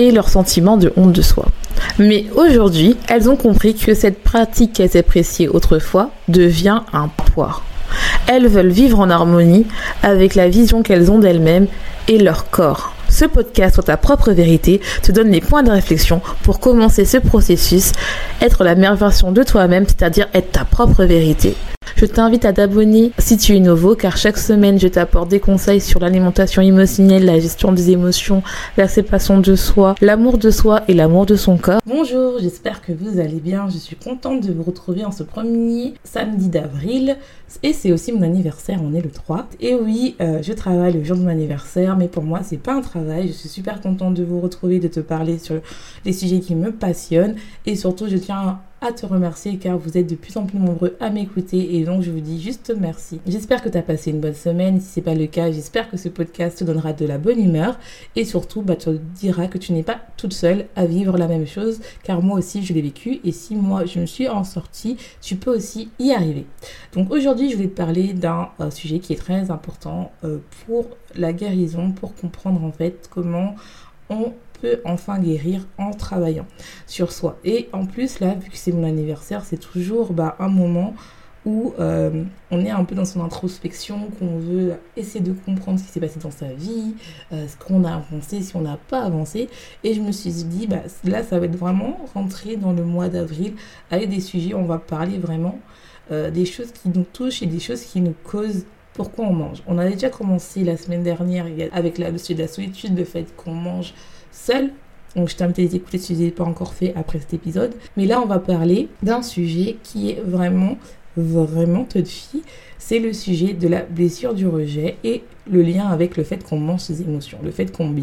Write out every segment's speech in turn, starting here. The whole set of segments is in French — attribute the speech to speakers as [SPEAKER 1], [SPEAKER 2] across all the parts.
[SPEAKER 1] et leur sentiment de honte de soi. Mais aujourd'hui, elles ont compris que cette pratique qu'elles appréciaient autrefois devient un poids. Elles veulent vivre en harmonie avec la vision qu'elles ont d'elles-mêmes et leur corps. Ce podcast sur ta propre vérité te donne les points de réflexion pour commencer ce processus, être la meilleure version de toi-même, c'est-à-dire être ta propre vérité. Je t'invite à t'abonner si tu es nouveau car chaque semaine je t'apporte des conseils sur l'alimentation émotionnelle, la gestion des émotions, l'acceptation de soi, l'amour de soi et l'amour de son corps. Bonjour, j'espère que vous allez bien. Je suis contente de vous retrouver en ce premier samedi d'avril et c'est aussi mon anniversaire, on est le 3. Et oui, euh, je travaille le jour de mon anniversaire mais pour moi c'est pas un travail. Je suis super contente de vous retrouver, de te parler sur les sujets qui me passionnent. Et surtout je tiens à te remercier car vous êtes de plus en plus nombreux à m'écouter et donc je vous dis juste merci. J'espère que tu as passé une bonne semaine. Si c'est pas le cas, j'espère que ce podcast te donnera de la bonne humeur et surtout bah, tu diras que tu n'es pas toute seule à vivre la même chose car moi aussi je l'ai vécu et si moi je me suis en sortie, tu peux aussi y arriver. Donc aujourd'hui je vais te parler d'un euh, sujet qui est très important euh, pour la guérison, pour comprendre en fait comment on peut enfin guérir en travaillant sur soi. Et en plus, là, vu que c'est mon anniversaire, c'est toujours bah, un moment où euh, on est un peu dans son introspection, qu'on veut essayer de comprendre ce qui s'est passé dans sa vie, euh, ce qu'on a avancé, si on n'a pas avancé. Et je me suis dit, bah, là, ça va être vraiment rentrer dans le mois d'avril avec des sujets, on va parler vraiment euh, des choses qui nous touchent et des choses qui nous causent pourquoi on mange. On avait déjà commencé la semaine dernière avec la, de la solitude, le fait qu'on mange seul. Donc je t'invite à les écouter si ce n'est pas encore fait après cet épisode. Mais là, on va parler d'un sujet qui est vraiment, vraiment touchy. C'est le sujet de la blessure du rejet et le lien avec le fait qu'on mange ses émotions, le fait qu'on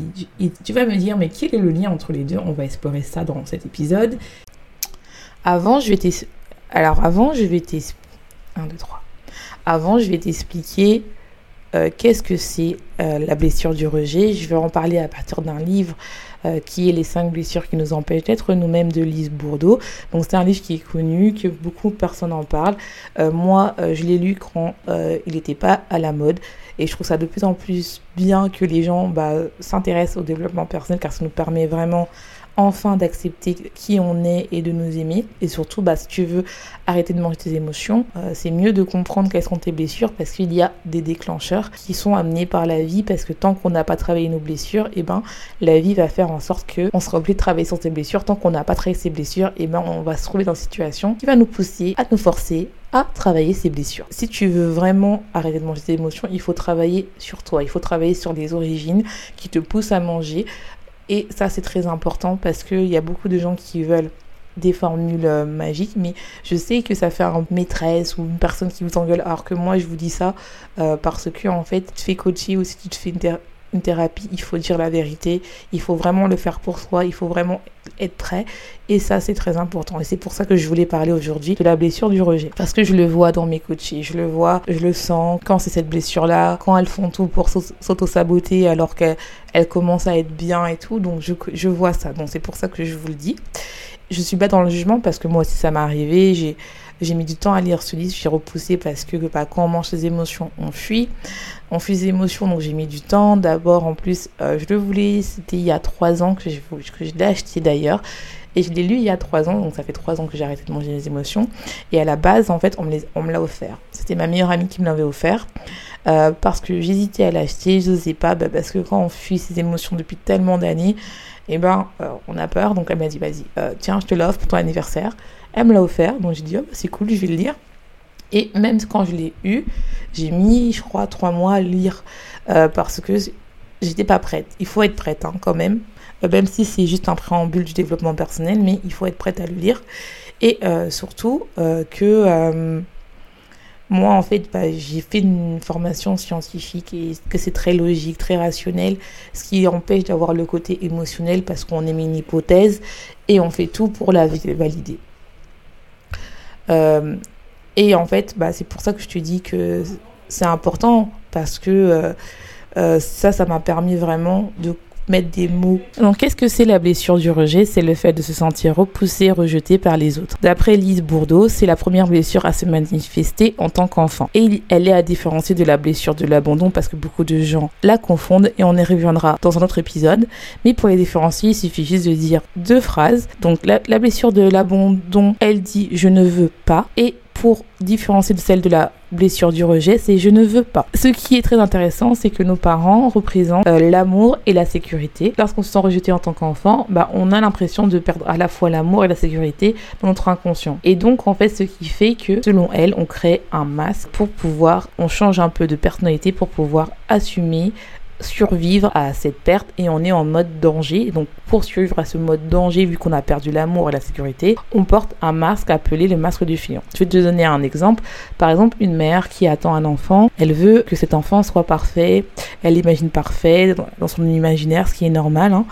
[SPEAKER 1] tu vas me dire, mais quel est le lien entre les deux? On va explorer ça dans cet épisode. Avant, je vais t'expliquer. Alors avant, je vais t'expliquer... 1, 2, 3. Avant, je vais t'expliquer euh, qu'est-ce que c'est euh, la blessure du rejet. Je vais en parler à partir d'un livre euh, qui est Les 5 blessures qui nous empêchent d'être nous-mêmes de Lise Bourdeau. Donc c'est un livre qui est connu, que beaucoup de personnes en parlent. moi, je l'ai lu quand il n'était pas à la mode. Et je trouve ça de plus en plus bien que les gens bah, s'intéressent au développement personnel car ça nous permet vraiment enfin d'accepter qui on est et de nous aimer. Et surtout, bah, si tu veux arrêter de manger tes émotions, euh, c'est mieux de comprendre quelles sont tes blessures parce qu'il y a des déclencheurs qui sont amenés par la vie parce que tant qu'on n'a pas travaillé nos blessures, et eh ben, la vie va faire en sorte que on sera obligé de travailler sur ses blessures. Tant qu'on n'a pas travaillé ses blessures, et eh ben, on va se trouver dans une situation qui va nous pousser à nous forcer à travailler ses blessures. Si tu veux vraiment arrêter de manger tes émotions, il faut travailler sur toi, il faut travailler sur les origines qui te poussent à manger, et ça, c'est très important parce qu'il y a beaucoup de gens qui veulent des formules euh, magiques, mais je sais que ça fait un maîtresse ou une personne qui vous engueule, alors que moi, je vous dis ça euh, parce que, en fait, tu fais coacher ou si tu te fais une thérapie, il faut dire la vérité, il faut vraiment le faire pour soi, il faut vraiment être prêt. Et ça, c'est très important. Et c'est pour ça que je voulais parler aujourd'hui de la blessure du rejet. Parce que je le vois dans mes coachés, je le vois, je le sens quand c'est cette blessure-là, quand elles font tout pour s'auto-saboter alors qu'elles commencent à être bien et tout. Donc, je, je vois ça. Donc, c'est pour ça que je vous le dis. Je suis pas dans le jugement parce que moi aussi, ça m'est arrivé. J'ai j'ai mis du temps à lire ce livre, j'ai repoussé parce que bah, quand on mange ses émotions, on fuit. On fuit ses émotions, donc j'ai mis du temps. D'abord, en plus, euh, je le voulais, c'était il y a trois ans que je, l'ai acheté d'ailleurs. Et je l'ai lu il y a trois ans, donc ça fait trois ans que j'ai arrêté de manger les émotions. Et à la base, en fait, on me, les, on me l'a offert. C'était ma meilleure amie qui me l'avait offert. Euh, parce que j'hésitais à l'acheter, je n'osais pas, bah, parce que quand on fuit ses émotions depuis tellement d'années, eh ben, euh, on a peur. Donc elle m'a dit, vas-y, tiens, je te l'offre pour ton anniversaire. Elle me l'a offert, donc j'ai dit, oh, bah, c'est cool, je vais le lire. Et même quand je l'ai eu, j'ai mis, je crois, trois mois à lire euh, parce que j'étais pas prête. Il faut être prête hein, quand même, euh, même si c'est juste un préambule du développement personnel, mais il faut être prête à le lire. Et euh, surtout que moi, en fait, bah, j'ai fait une formation scientifique et que c'est très logique, très rationnel, ce qui empêche d'avoir le côté émotionnel parce qu'on émet une hypothèse et on fait tout pour la valider. Euh, et en fait, bah, c'est pour ça que je te dis que c'est important parce que euh, euh, ça, ça m'a permis vraiment de mettre des mots. Donc, qu'est-ce que c'est la blessure du rejet? C'est le fait de se sentir repoussé, rejeté par les autres. D'après Lise Bourdeau, c'est la première blessure à se manifester en tant qu'enfant. Et elle est à différencier de la blessure de l'abandon parce que beaucoup de gens la confondent et on y reviendra dans un autre épisode. Mais pour les différencier, il suffit juste de dire deux phrases. Donc, la, la blessure de l'abandon, elle dit je ne veux pas. Et pour différencier de celle de la blessure du rejet, c'est je ne veux pas. Ce qui est très intéressant, c'est que nos parents représentent euh, l'amour et la sécurité. Lorsqu'on se sent rejeté en tant qu'enfant, bah, on a l'impression de perdre à la fois l'amour et la sécurité dans notre inconscient. Et donc, en fait, ce qui fait que, selon elle, on crée un masque pour pouvoir, on change un peu de personnalité pour pouvoir assumer survivre à cette perte et on est en mode danger. Donc pour survivre à ce mode danger, vu qu'on a perdu l'amour et la sécurité, on porte un masque appelé le masque du fion. Je vais te donner un exemple. Par exemple, une mère qui attend un enfant, elle veut que cet enfant soit parfait, elle l'imagine parfait dans son imaginaire, ce qui est normal. Hein.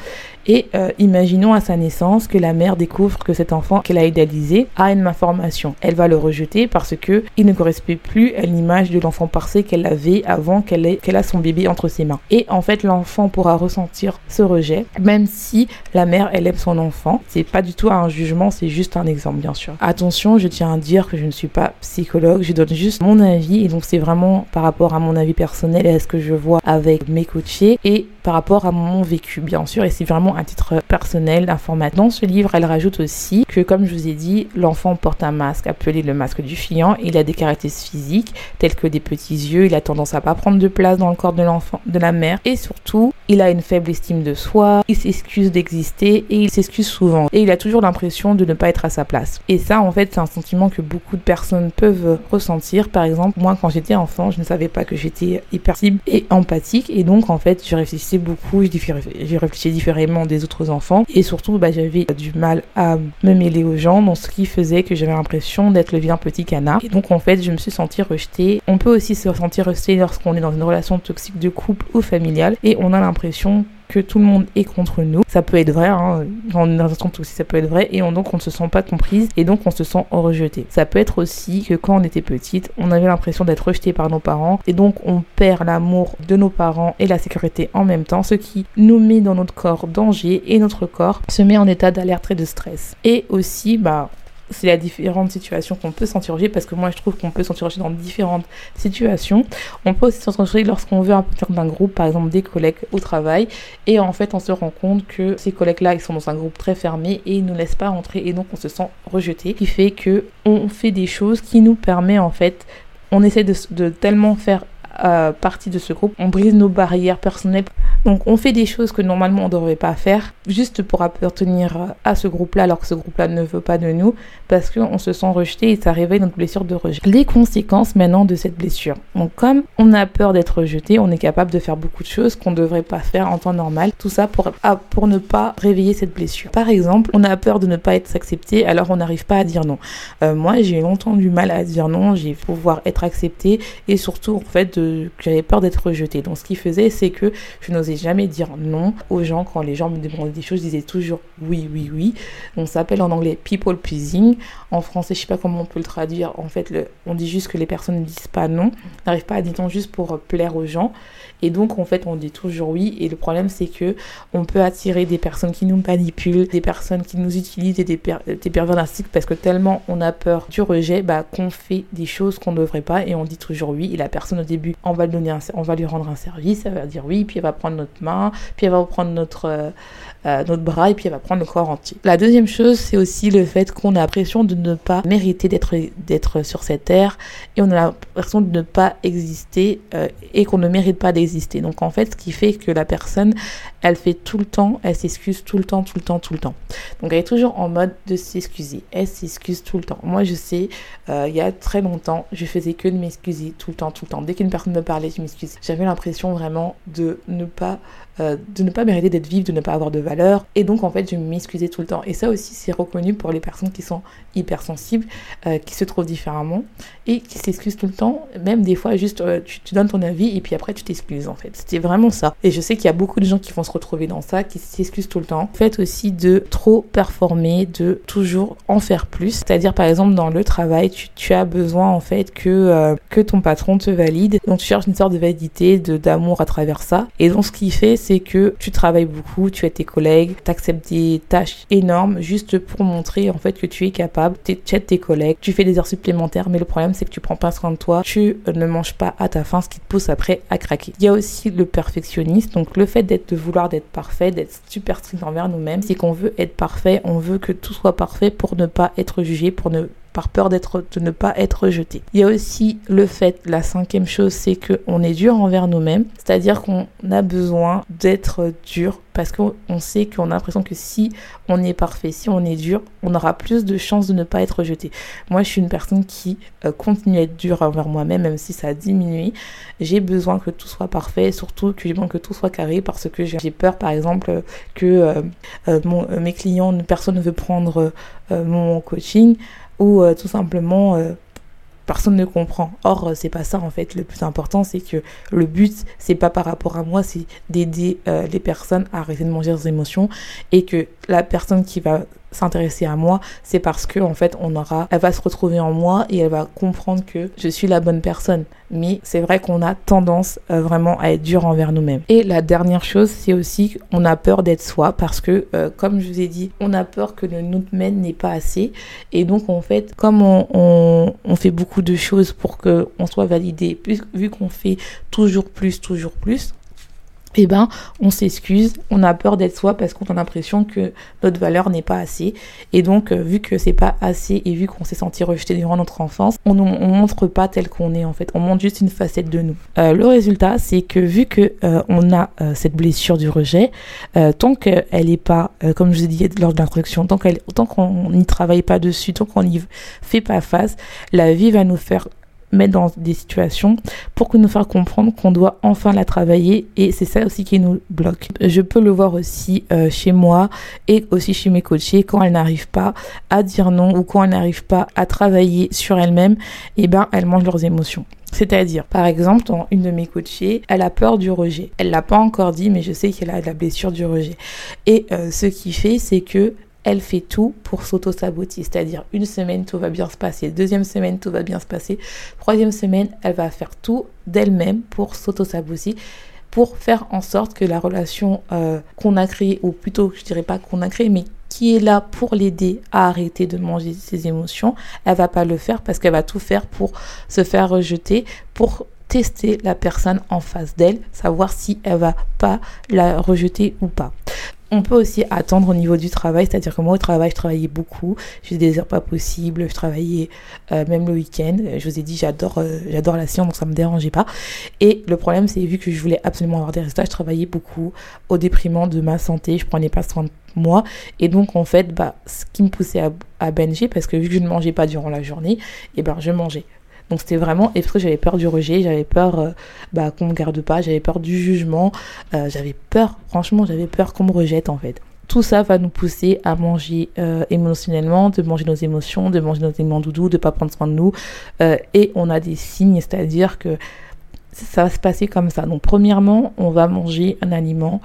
[SPEAKER 1] Et euh, imaginons à sa naissance que la mère découvre que cet enfant qu'elle a idéalisé a une malformation. Elle va le rejeter parce que il ne correspond plus à l'image de l'enfant parfait qu'elle avait avant qu'elle ait qu'elle a son bébé entre ses mains. Et en fait, l'enfant pourra ressentir ce rejet, même si la mère elle aime son enfant. C'est pas du tout un jugement, c'est juste un exemple, bien sûr. Attention, je tiens à dire que je ne suis pas psychologue, je donne juste mon avis et donc c'est vraiment par rapport à mon avis personnel et à ce que je vois avec mes coachés et par rapport à mon vécu, bien sûr, et c'est vraiment un titre personnel, d'information. Dans ce livre, elle rajoute aussi que, comme je vous ai dit, l'enfant porte un masque appelé le masque du fiant. Il a des caractéristiques physiques telles que des petits yeux, il a tendance à pas prendre de place dans le corps de l'enfant, de la mère, et surtout, il a une faible estime de soi, il s'excuse d'exister et il s'excuse souvent. Et il a toujours l'impression de ne pas être à sa place. Et ça, en fait, c'est un sentiment que beaucoup de personnes peuvent ressentir. Par exemple, moi, quand j'étais enfant, je ne savais pas que j'étais hypersensible et empathique, et donc, en fait, je réfléchissais beaucoup, j'ai réfléchi différemment des autres enfants et surtout bah, j'avais du mal à me mêler aux gens, donc ce qui faisait que j'avais l'impression d'être le vilain petit canard. Et donc en fait je me suis sentie rejetée. On peut aussi se sentir rejeté lorsqu'on est dans une relation toxique de couple ou familiale et on a l'impression que tout le monde est contre nous. Ça peut être vrai, hein, en instant aussi ça peut être vrai, et donc on ne se sent pas comprise, et donc on se sent rejeté. Ça peut être aussi que quand on était petite, on avait l'impression d'être rejeté par nos parents, et donc on perd l'amour de nos parents et la sécurité en même temps, ce qui nous met dans notre corps danger, et notre corps se met en état d'alerte et de stress. Et aussi, bah, c'est la différente situation qu'on peut s'interroger parce que moi je trouve qu'on peut s'interroger dans différentes situations. On peut aussi s'interroger lorsqu'on veut un d'un groupe, par exemple des collègues au travail, et en fait on se rend compte que ces collègues-là ils sont dans un groupe très fermé et ils nous laissent pas entrer. Et donc on se sent rejeté, qui fait que on fait des choses qui nous permet en fait, on essaie de tellement faire euh, partie de ce groupe, on brise nos barrières personnelles. Donc on fait des choses que normalement on ne devrait pas faire juste pour appartenir à ce groupe-là alors que ce groupe-là ne veut pas de nous parce qu'on se sent rejeté et ça réveille notre blessure de rejet. Les conséquences maintenant de cette blessure. Donc comme on a peur d'être rejeté, on est capable de faire beaucoup de choses qu'on ne devrait pas faire en temps normal. Tout ça pour, ah, pour ne pas réveiller cette blessure. Par exemple, on a peur de ne pas être accepté alors on n'arrive pas à dire non. Euh, moi j'ai longtemps du mal à dire non, j'ai pouvoir être accepté et surtout en fait de j'avais peur d'être rejetée. Donc ce qui faisait, c'est que je n'osais jamais dire non aux gens quand les gens me demandaient des choses, je disais toujours oui, oui, oui. On s'appelle en anglais people pleasing. En français, je sais pas comment on peut le traduire. En fait, on dit juste que les personnes ne disent pas non, n'arrivent pas à dire non juste pour plaire aux gens. Et donc, en fait, on dit toujours oui. Et le problème, c'est que on peut attirer des personnes qui nous manipulent, des personnes qui nous utilisent et des, des pervers narcissiques parce que tellement on a peur du rejet, bah, qu'on fait des choses qu'on ne devrait pas et on dit toujours oui. Et la personne au début, on va, lui rendre un service, elle va dire oui, puis elle va prendre notre main, puis elle va prendre notre, euh, euh, notre bras et puis elle va prendre le corps entier. La deuxième chose, c'est aussi le fait qu'on a l'impression de ne pas mériter d'être d'être sur cette terre et on a l'impression de ne pas exister euh, et qu'on ne mérite pas d'exister. Donc en fait, ce qui fait que la personne, elle fait tout le temps, elle s'excuse tout le temps, tout le temps, tout le temps. Donc elle est toujours en mode de s'excuser. Elle s'excuse tout le temps. Moi, je sais, euh, il y a très longtemps, je faisais que de m'excuser tout le temps, tout le temps. Dès qu'une personne me parlait, je m'excuse. J'avais l'impression vraiment de ne pas euh, de ne pas mériter d'être vive, de ne pas avoir de valeur. Et donc, en fait, je m'excusais tout le temps. Et ça aussi, c'est reconnu pour les personnes qui sont hypersensibles, euh, qui se trouvent différemment et qui s'excusent tout le temps. Même des fois, juste, euh, tu, donnes ton avis et puis après, tu t'excuses, en fait. C'était vraiment ça. Et je sais qu'il y a beaucoup de gens qui vont se retrouver dans ça, qui s'excusent tout le temps. Faites aussi de trop performer, de toujours en faire plus. C'est-à-dire, par exemple, dans le travail, tu, as besoin, en fait, que, que ton patron te valide. Donc, tu cherches une sorte de validité, d'amour à travers ça. Et donc, ce qui fait, c'est que tu travailles beaucoup, tu as tes collègues, tu acceptes des tâches énormes juste pour montrer en fait que tu es capable, tu aides tes collègues, tu fais des heures supplémentaires, mais le problème c'est que tu prends pas soin de toi, tu ne manges pas à ta faim, ce qui te pousse après à craquer. Il y a aussi le perfectionniste, donc le fait d'être de vouloir d'être parfait, d'être super strict envers nous-mêmes, c'est qu'on veut être parfait, on veut que tout soit parfait pour ne pas être jugé, pour ne par peur d'être, de ne pas être rejeté. Il y a aussi le fait, la cinquième chose, c'est qu'on est dur envers nous-mêmes, c'est-à-dire qu'on a besoin d'être dur parce qu'on sait qu'on a l'impression que si on est parfait, si on est dur, on aura plus de chances de ne pas être rejeté. Moi, je suis une personne qui euh, continue à être dure envers moi-même, même si ça a diminué. J'ai besoin que tout soit parfait, surtout que j'ai que tout soit carré parce que j'ai peur, par exemple, que euh, euh, mes clients, personne ne veut prendre mon coaching ou euh, tout simplement euh, personne ne comprend. Or, euh, c'est pas ça en fait. Le plus important, c'est que le but, c'est pas par rapport à moi, c'est d'aider les personnes à arrêter de manger leurs émotions et que la personne qui va s'intéresser à moi, c'est parce que en fait, on aura, elle va se retrouver en moi et elle va comprendre que je suis la bonne personne. Mais c'est vrai qu'on a tendance euh, vraiment à être dur envers nous-mêmes. Et la dernière chose, c'est aussi qu'on a peur d'être soi parce que, euh, comme je vous ai dit, on a peur que le notre n'est pas assez. Et donc, en fait, comme on, on, on fait beaucoup de choses pour que on soit validé, vu qu'on fait toujours plus, toujours plus, eh ben, on s'excuse, on a peur d'être soi parce qu'on a l'impression que notre valeur n'est pas assez. Et donc, euh, vu que c'est pas assez et vu qu'on s'est senti rejeté durant notre enfance, on, on montre pas tel qu'on est en fait. On montre juste une facette de nous. Euh, le résultat, c'est que vu que euh, on a cette blessure du rejet, tant qu'elle est pas, comme je vous ai dit lors de l'introduction, tant qu'on n'y travaille pas dessus, tant qu'on n'y fait pas face, la vie va nous faire mettre dans des situations pour nous faire comprendre qu'on doit enfin la travailler et c'est ça aussi qui nous bloque. Je peux le voir aussi euh, chez moi et aussi chez mes coachés quand elles n'arrivent pas à dire non ou quand elles n'arrivent pas à travailler sur elles-mêmes, et eh ben elles mangent leurs émotions. C'est-à-dire, par exemple, dans une de mes coachées, elle a peur du rejet. Elle l'a pas encore dit, mais je sais qu'elle a la blessure du rejet. Et euh, ce qui fait, c'est que elle fait tout pour s'auto-saboter. C'est-à-dire, une semaine, tout va bien se passer. Deuxième semaine, tout va bien se passer. Troisième semaine, elle va faire tout d'elle-même pour s'auto-saboter pour faire en sorte que la relation euh, qu'on a créée, ou plutôt je dirais pas qu'on a créée, mais qui est là pour l'aider à arrêter de manger ses émotions, elle va pas le faire parce qu'elle va tout faire pour se faire rejeter, pour tester la personne en face d'elle, savoir si elle va pas la rejeter ou pas. On peut aussi attendre au niveau du travail, c'est-à-dire que moi au travail, je travaillais beaucoup, je faisais des heures pas possibles, je travaillais euh, même le week-end. Je vous ai dit, j'adore, euh, j'adore la science, donc ça me dérangeait pas. Et le problème, c'est vu que je voulais absolument avoir des résultats, je travaillais beaucoup au déprimant de ma santé, je prenais pas soin de moi. Et donc, en fait, bah, ce qui me poussait à, à parce que vu que je ne mangeais pas durant la journée, et eh ben, je mangeais. Donc c'était vraiment et parce que j'avais peur du rejet, j'avais peur euh, bah, qu'on me garde pas, j'avais peur du jugement, euh, j'avais peur, franchement j'avais peur qu'on me rejette en fait. Tout ça va nous pousser à manger euh, émotionnellement, de manger nos émotions, de manger nos éléments doudous, de pas prendre soin de nous. et on a des signes, c'est-à-dire que ça va se passer comme ça. Donc premièrement, on va manger un aliment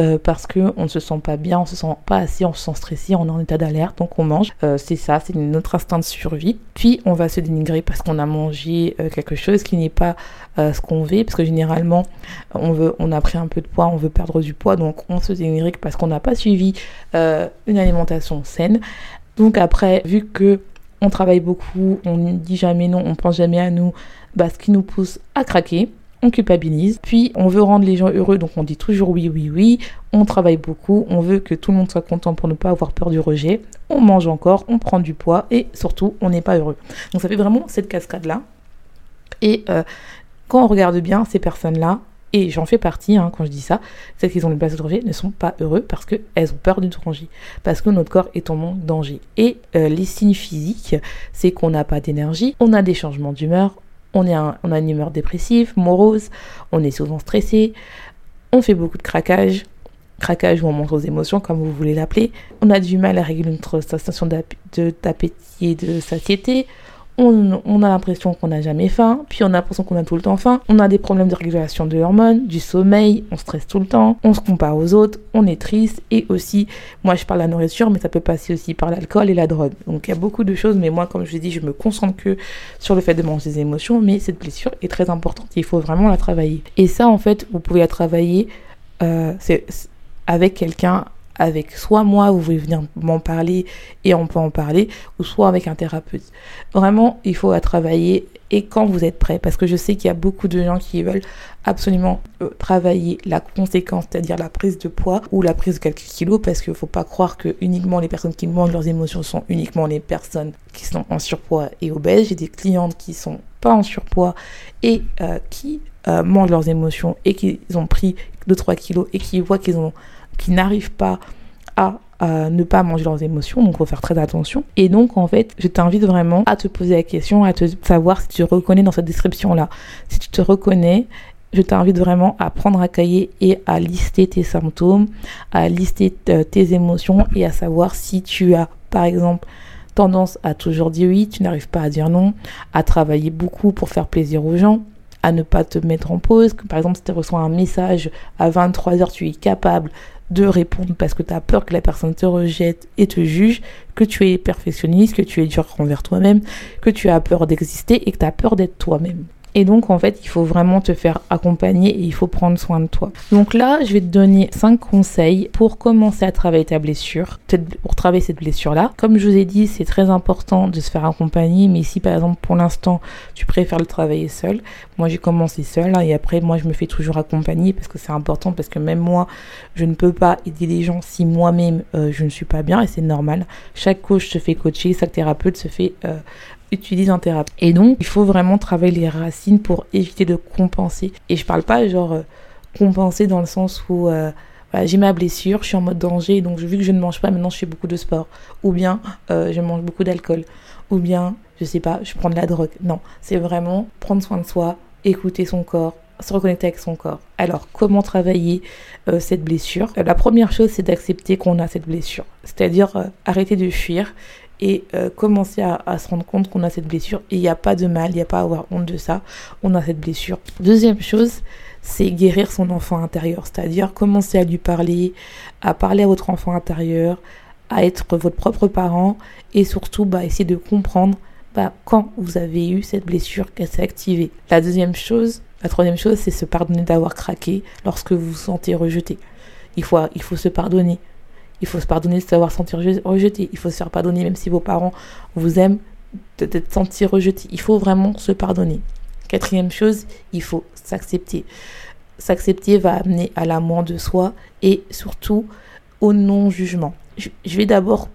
[SPEAKER 1] euh, parce que on ne se sent pas bien, on se sent pas assez, on se sent stressé, on est en état d'alerte, donc on mange. Euh, c'est ça, c'est notre instinct de survie. Puis on va se dénigrer parce qu'on a mangé euh, quelque chose qui n'est pas ce qu'on veut, parce que généralement on veut, on a pris un peu de poids, on veut perdre du poids, donc on se dénigre parce qu'on n'a pas suivi une alimentation saine. Donc après, vu que on travaille beaucoup, on ne dit jamais non, on pense jamais à nous, bah, ce qui nous pousse à craquer. On culpabilise, puis on veut rendre les gens heureux, donc on dit toujours oui, oui, oui. On travaille beaucoup, on veut que tout le monde soit content pour ne pas avoir peur du rejet. On mange encore, on prend du poids et surtout, on n'est pas heureux. Donc ça fait vraiment cette cascade-là. Et euh, quand on regarde bien ces personnes-là, et j'en fais partie hein, quand je dis ça, celles qui ont une place de danger ne sont pas heureux parce qu'elles ont peur du danger, parce que notre corps est en manque danger. Et euh, les signes physiques, c'est qu'on n'a pas d'énergie, on a des changements d'humeur, on, on a une humeur dépressive, morose, on est souvent stressé, On fait beaucoup de craquage, craquage ou on montre aux émotions, comme vous voulez l'appeler. On a du mal à réguler notre sensation d'appétit et de satiété on, a l'impression qu'on n'a jamais faim, puis on a l'impression qu'on a tout le temps faim. On a des problèmes de régulation de hormones, du sommeil, on stresse tout le temps, on se compare aux autres, on est triste et aussi, moi je parle de la nourriture, mais ça peut passer aussi par l'alcool et la drogue. Donc il y a beaucoup de choses, mais moi comme je l'ai dit, je me concentre que sur le fait de manger des émotions, mais cette blessure est très importante, il faut vraiment la travailler. Et ça en fait, vous pouvez la travailler euh, avec quelqu'un avec soit moi, vous voulez venir m'en parler et on peut en parler, ou soit avec un thérapeute. Vraiment, il faut la travailler et quand vous êtes prêt, parce que je sais qu'il y a beaucoup de gens qui veulent absolument euh, travailler la conséquence, c'est-à-dire la prise de poids ou la prise de quelques kilos, parce qu'il ne faut pas croire que uniquement les personnes qui mangent leurs émotions sont uniquement les personnes qui sont en surpoids et obèses. J'ai des clientes qui sont pas en surpoids et euh, qui euh, mangent leurs émotions et qui ont pris 2-3 kilos et qui voient qu'ils ont qui n'arrivent pas à ne pas manger leurs émotions, donc faut faire très attention. Et donc en fait, je t'invite vraiment à te poser la question, à te savoir si tu te reconnais dans cette description-là. Si tu te reconnais, je t'invite vraiment à prendre un cahier et à lister tes symptômes, à lister euh, tes émotions et à savoir si tu as, par exemple, tendance à toujours dire oui, tu n'arrives pas à dire non, à travailler beaucoup pour faire plaisir aux gens, à ne pas te mettre en pause. Par exemple, si tu reçois un message à 23h, tu es capable de répondre parce que tu as peur que la personne te rejette et te juge, que tu es perfectionniste, que tu es dur envers toi-même, que tu as peur d'exister et que tu as peur d'être toi-même. Et donc, en fait, il faut vraiment te faire accompagner et il faut prendre soin de toi. Donc là, je vais te donner 5 conseils pour commencer à travailler ta blessure, pour travailler cette blessure-là. Comme je vous ai dit, c'est très important de se faire accompagner, mais si par exemple, pour l'instant, tu préfères le travailler seul, moi j'ai commencé seul hein, et après, moi je me fais toujours accompagner parce que c'est important, parce que même moi, je ne peux pas aider les gens si moi-même euh, je ne suis pas bien et c'est normal. Chaque coach se fait coacher, chaque thérapeute se fait euh, utilise en thérapie. Et donc, il faut vraiment travailler les racines pour éviter de compenser. Et je parle pas genre euh, compenser dans le sens où euh, j'ai ma blessure, je suis en mode danger, donc vu que je ne mange pas, maintenant je fais beaucoup de sport. Ou bien euh, je mange beaucoup d'alcool. Ou bien, je sais pas, je prends de la drogue. Non, c'est vraiment prendre soin de soi, écouter son corps, se reconnecter avec son corps. Alors, comment travailler cette blessure? La première chose, c'est d'accepter qu'on a cette blessure. C'est-à-dire arrêter de fuir et euh, commencer à, se rendre compte qu'on a cette blessure. Et il n'y a pas de mal, il n'y a pas à avoir honte de ça. On a cette blessure. Deuxième chose, c'est guérir son enfant intérieur, c'est-à-dire commencer à lui parler, à parler à votre enfant intérieur, à être votre propre parent et surtout bah, essayer de comprendre bah, quand vous avez eu cette blessure qu'elle s'est activée. La deuxième chose, la troisième chose, c'est se pardonner d'avoir craqué lorsque vous vous sentez rejeté. Il faut, il faut se pardonner. Il faut se pardonner de savoir sentir rejeté. Il faut se faire pardonner même si vos parents vous aiment d'être senti rejeté. Il faut vraiment se pardonner. Quatrième chose, il faut s'accepter. S'accepter va amener à l'amour de soi et surtout au non-jugement. Je vais d'abord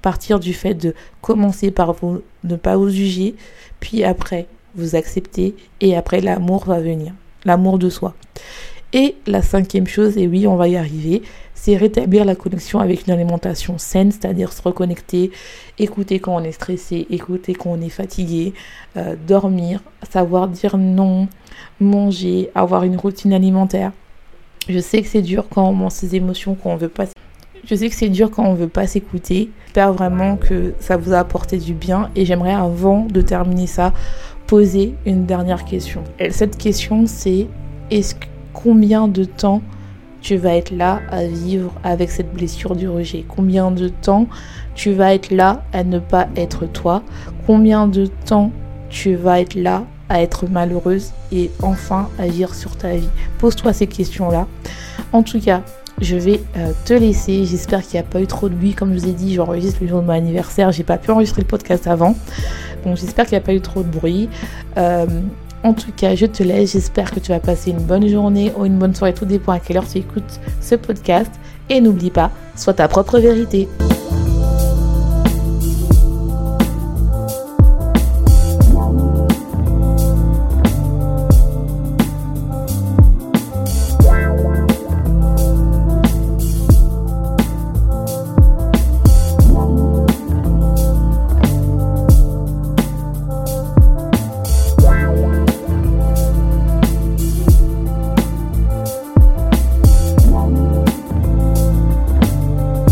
[SPEAKER 1] partir du fait de commencer par vous, ne pas vous juger, puis après vous accepter et après l'amour va venir, l'amour de soi. Et la cinquième chose, et oui, on va y arriver, c'est rétablir la connexion avec une alimentation saine, c'est-à-dire se reconnecter, écouter quand on est stressé, écouter quand on est fatigué, euh, dormir, savoir dire non, manger, avoir une routine alimentaire. Je sais que c'est dur quand on mange ses émotions, quand on veut pas. Je sais que c'est dur quand on veut pas s'écouter. J'espère vraiment que ça vous a apporté du bien et j'aimerais avant de terminer ça poser une dernière question. Et cette question c'est est-ce combien de temps tu vas être là à vivre avec cette blessure du rejet Combien de temps tu vas être là à ne pas être toi? Combien de temps tu vas être là à être malheureuse et enfin agir sur ta vie? Pose-toi ces questions-là. En tout cas, je vais euh, te laisser. J'espère qu'il n'y a pas eu trop de bruit. Comme je vous ai dit, j'enregistre le jour de mon anniversaire. J'ai pas pu enregistrer le podcast avant. Donc j'espère qu'il n'y a pas eu trop de bruit. Euh, en tout cas, je te laisse. J'espère que tu vas passer une bonne journée ou une bonne soirée. Tout dépend à quelle heure tu écoutes ce podcast. Et n'oublie pas, sois ta propre vérité.